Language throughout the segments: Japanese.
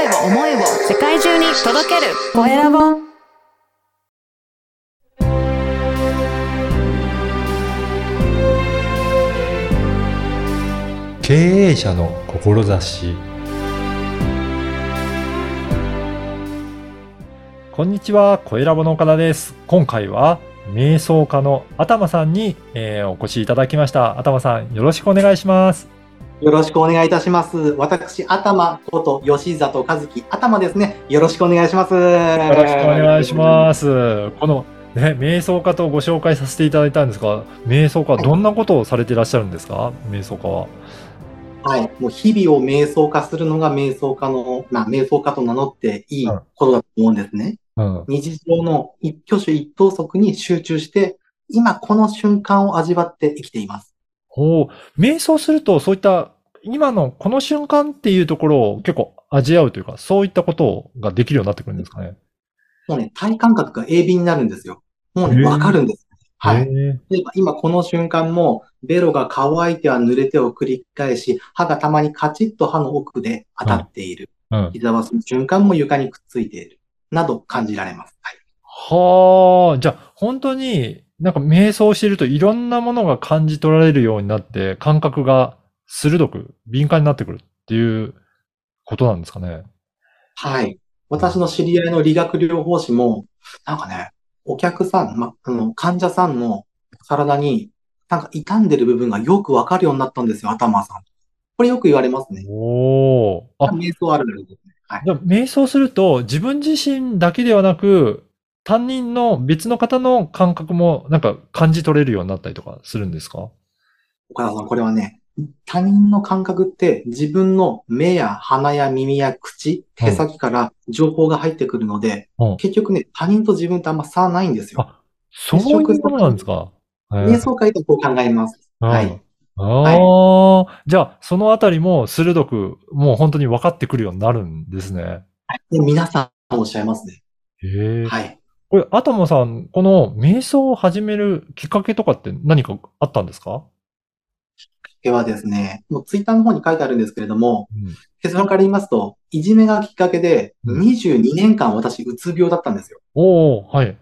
声を思いを世界中に届けるコエラボ経営者の志こんにちは、小ラボの岡田です。今回は瞑想家の頭さんに、えーお越しいただきました。頭さん、よろしくお願いします。よろしくお願いいたします。私、頭こと吉里和樹、頭ですね。よろしくお願いします。よよろしくお願いします。この、ね、瞑想家とご紹介させていただいたんですが、瞑想家、どんなことをされていらっしゃるんですか？瞑想家は。はい。もう日々を瞑想化するのが瞑想家の、まあ、瞑想家と名乗っていいことだと思うんですね。うん。日常の一挙手一投足に集中して、今この瞬間を味わって生きています。ほう。瞑想すると、そういった、今のこの瞬間っていうところを結構味わうというか、そういったことができるようになってくるんですかね。もうね、体感覚が鋭敏になるんですよ。もうね、わかるんです。はい。へーで今この瞬間も、ベロが乾いては濡れてを繰り返し、歯がたまにカチッと歯の奥で当たっている。うん。膝はその瞬間も床にくっついている。など感じられます。はい。はあ、じゃあ本当になんか瞑想しているといろんなものが感じ取られるようになって感覚が鋭く敏感になってくるっていうことなんですかね。はい。私の知り合いの理学療法士も、なんかね、お客さん、ま、あの、患者さんの体に、なんか傷んでる部分がよくわかるようになったんですよ、頭さん。これよく言われますね。おお。あ、瞑想あるあるですね。はい。じゃあ瞑想すると自分自身だけではなく他人の別の方の感覚もなんか感じ取れるようになったりとかするんですか？岡田さん、これはね、他人の感覚って自分の目や鼻や耳や口、手先から情報が入ってくるので、うん結局ね、他人と自分ってあんま差はないんですよ。あそういうものなんですか？瞑想会とこう考えます。はいうんああ、じゃあ、そのあたりも鋭く、もう本当に分かってくるようになるんですね。で皆さんおっしゃいますね。へえ。はい。これ、アトモさん、この瞑想を始めるきっかけとかって何かあったんですか？ではですね、もうツイッターの方に書いてあるんですけれども、うん結論から言いますと、いじめがきっかけで、うん22年間私、うつ病だったんですよ。おおはい。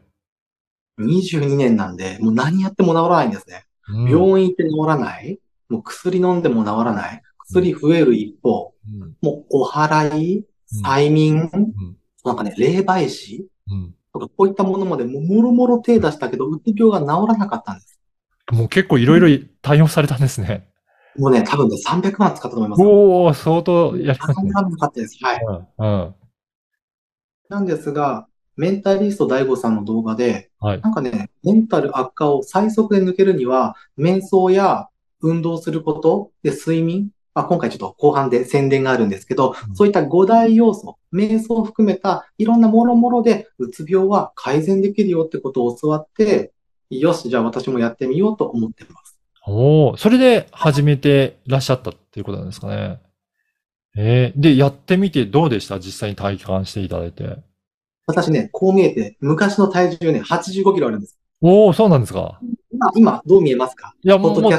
22年なんで、もう何やっても治らないんですね。うん病院行って治らない。もう薬飲んでも治らない。薬増える一方、うんもうお払い、うん催眠、んなんかね、霊媒師うんとかこういったものまでもろもろ手出したけど、うつ病が治らなかったんです。もう結構いろいろ対応されたんですね。もうね、多分ね、300万使ったと思います。おお相当やりますね。考えられなかったです。はい。うん。うん。なんですが、メンタリスト DAIGO さんの動画で、はい。なんかね、メンタル悪化を最速で抜けるには、瞑想や運動すること、で、睡眠、まあ、今回ちょっと後半で宣伝があるんですけど、うんそういった5大要素、瞑想を含めたいろんなもろもろで、うつ病は改善できるよってことを教わって、よし、じゃあ私もやってみようと思ってます。おおそれで始めてらっしゃったっていうことなんですかね。えー、で、やってみてどうでした？実際に体感していただいて。私ね、こう見えて、昔の体重ね、85キロあるんです。おおそうなんですか。今、今、どう見えますか？いや、もう、もう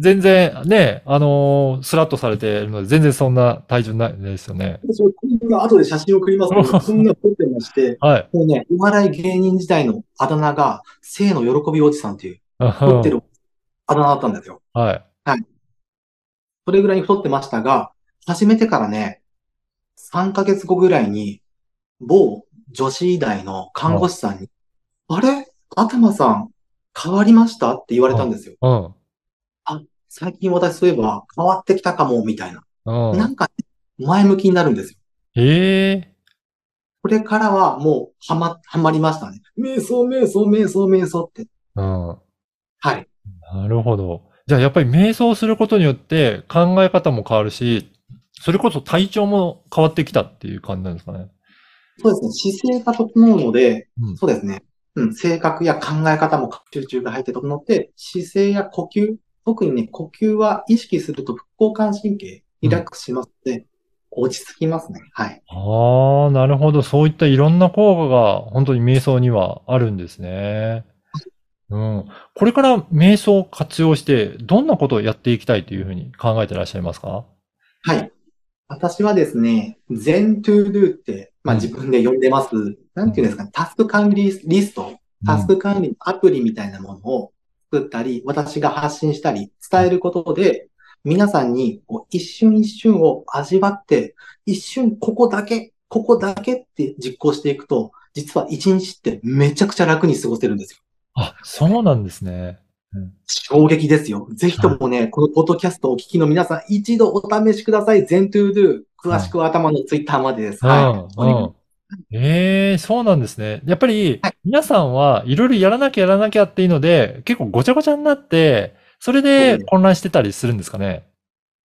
全然、ね、あのースラッとされているので、全然そんな体重ないですよね。私、こんな後で写真送りますけど、こんな撮ってまして、はい。もうね、お笑い芸人時代のあだ名が、生の喜びおじさんっていう、太ってるあだ名だったんですよ。はい。それぐらいに太ってましたが、始めてからね、3ヶ月後ぐらいに、某女子医大の看護師さんに、あれ？頭さん、変わりました？って言われたんですよ。うん。最近私そういえば変わってきたかも、みたいな。うん。なんか、前向きになるんですよ。ええこれからはもう、はま、はまりましたね。瞑想、瞑想、瞑想、瞑想って。うん。はい。なるほど。じゃあやっぱり瞑想することによって考え方も変わるし、それこそ体調も変わってきたっていう感じなんですかね。そうですね。姿勢が整うので、うんそうですね。うん、性格や考え方も集中が入って整って、姿勢や呼吸、特にね、呼吸は意識すると副交感神経、リラックスしますので、落ち着きますね。はい。ああ、なるほど。そういったいろんな効果が本当に瞑想にはあるんですね。うん。これから瞑想を活用して、どんなことをやっていきたいというふうに考えてらっしゃいますか？はい。私はですね、Zen to Do って、まあうん自分で呼んでます。なんていうんですかね、タスク管理リスト、タスク管理のアプリみたいなものを作ったり、私が発信したり、伝えることで、皆さんにこう一瞬一瞬を味わって、一瞬ここだけ、ここだけって実行していくと、実は一日ってめちゃくちゃ楽に過ごせるんですよ。あ、そうなんですね。衝撃ですよ。ぜひともね、このポッドキャストをお聞きの皆さん、一度お試しください。Zen to do。詳しくは頭のツイッターまでです。はい。うん、うん。ええそうなんですね。やっぱりはい、皆さんはいろいろやらなきゃやらなきゃっていうので、結構ごちゃごちゃになって、それで混乱してたりするんですかね？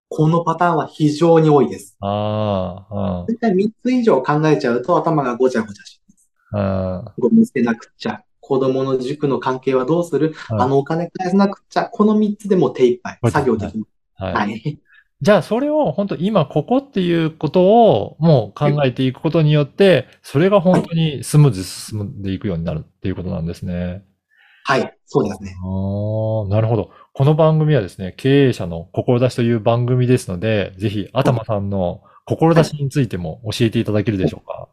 このパターンは非常に多いです。ああ、絶対3つ以上考えちゃうと頭がごちゃごちゃします。うん、うん。ゴミ捨てなくっちゃ。子供の塾の関係はどうする、はいあのお金返さなくっちゃ。この3つでもう手一杯。はい作業できます。はい。はい。じゃあ、それを本当今ここっていうことをもう考えていくことによって、それが本当にスムーズに進んでいくようになるっていうことなんですね。はい。そうですね。ああ、なるほど。この番組はですね、経営者の志という番組ですので、ぜひ、頭さんの志についても教えていただけるでしょうか？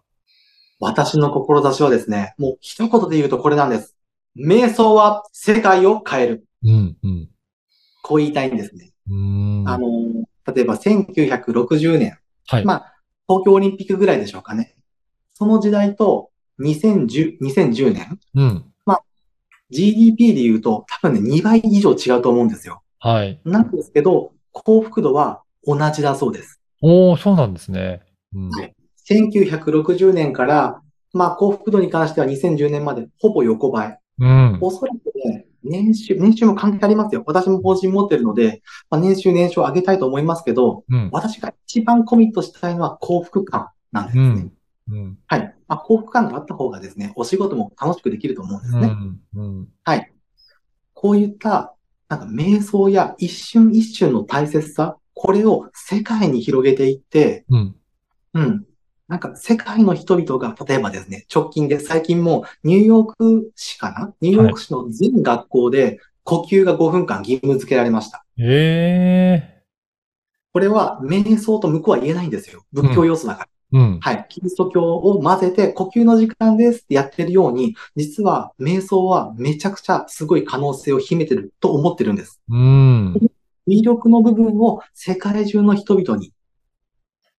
私の志はですね、もう一言で言うとこれなんです。瞑想は世界を変える。うん、うん。こう言いたいんですね。あの、例えば1960年、はい。まあ、東京オリンピックぐらいでしょうかね。その時代と2010、2010年、うん。GDP で言うと多分ね、2倍以上違うと思うんですよ。はい。なんですけど、幸福度は同じだそうです。おー、そうなんですね。うん。はい1960年から、まあ幸福度に関しては2010年までほぼ横ばい。うん。おそらくね、年収、年収も関係ありますよ。私も法人持ってるので、まあ、年収年収を上げたいと思いますけど、うん。私が一番コミットしたいのは幸福感なんですね。うん。うん。はい。まあ、幸福感があった方がですね、お仕事も楽しくできると思うんですね。うん。うん。はい。こういった、なんか瞑想や一瞬一瞬の大切さ、これを世界に広げていって、うん。うん。なんか世界の人々が、例えばですね、直近で最近もニューヨーク市かな？ニューヨーク市の全学校で呼吸が5分間義務付けられました。えこれは瞑想と向こうは言えないんですよ。仏教要素だから。えうん。はい。キリスト教を混ぜて呼吸の時間ですってやってるように、実は瞑想はめちゃくちゃすごい可能性を秘めてると思ってるんです。うん。魅力の部分を世界中の人々に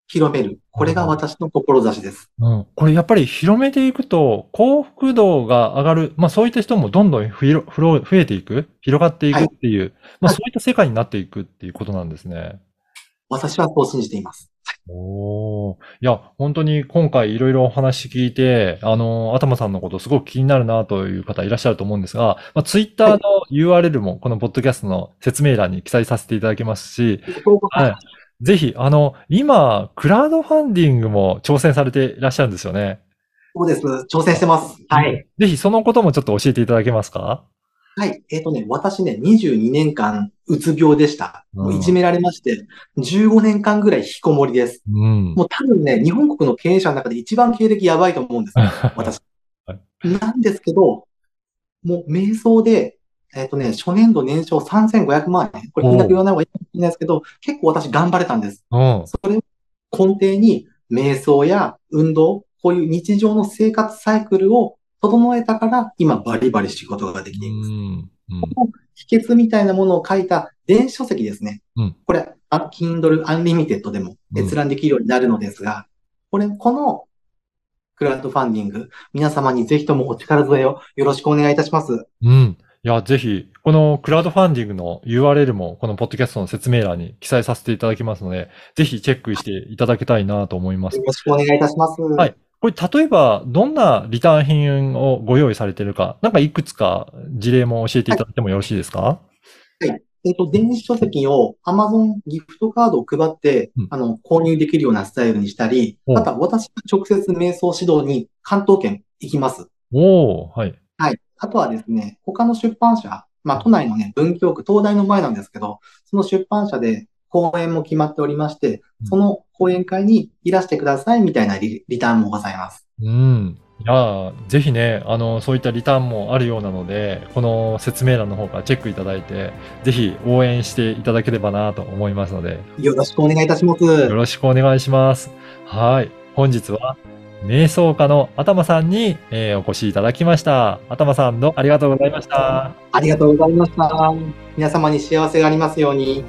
広める。これが私の志です。うん。これやっぱり広めていくと、幸福度が上がる。まあそういった人もどんどん増えていく、広がっていくっていう、まあはいそういった世界になっていくっていうことなんですね。私はそう信じています。おー。いや、本当に今回いろいろお話聞いて、あの、頭さんのことすごく気になるなという方いらっしゃると思うんですが、まあ、ツイッターの URL もこのポッドキャストの説明欄に記載させていただきますし、はい。ぜひ、あの、今、クラウドファンディングも挑戦されていらっしゃるんですよね。そうです。挑戦してます。はい。ぜひそのこともちょっと教えていただけますか？はい。えっ、とね、私ね、22年間、うつ病でした。もういじめられまして、15年間ぐらい引きこもりです。うん。もう多分ね、日本国の経営者の中で一番経歴やばいと思うんですよ。私はい。なんですけど、もう瞑想で、えっ、とね、初年度年商3500万円。これ金額言わない方がいいかもしれないですけど、結構私頑張れたんです。うん。それを根底に瞑想や運動、こういう日常の生活サイクルを整えたから、今バリバリ仕事ができています。うん。秘訣みたいなものを書いた電子書籍ですね。うんこれ、あ Kindle Unlimited でも閲覧できるようになるのですが、これ、このクラウドファンディング、皆様にぜひともお力添えをよろしくお願いいたします。うん。いや、ぜひ、このクラウドファンディングの URL も、このポッドキャストの説明欄に記載させていただきますので、ぜひチェックしていただきたいなと思いますよ。ろしくお願いいたします。はいこれ、例えば、どんなリターン品をご用意されているか、なんかいくつか事例も教えていただいてもよろしいですか？えっと、電子書籍を Amazon ギフトカードを配って、うんあの、購入できるようなスタイルにしたり、うんまた私が直接瞑想指導に関東圏行きます。おー、はい。はい。あとはですね、他の出版社、まあ、都内のね、文京区、東大の前なんですけど、その出版社で講演も決まっておりましてうん、その講演会にいらしてくださいみたいなリリターンもございます。うん。いやーぜひね、あの、そういったリターンもあるようなので、この説明欄の方からチェックいただいて、ぜひ応援していただければなと思いますので、よろしくお願いいたします。よろしくお願いします。はい。本日は、瞑想家の頭さんに、えーお越しいただきました。頭さんどうありがとうございました。ありがとうございました。皆様に幸せがありますように。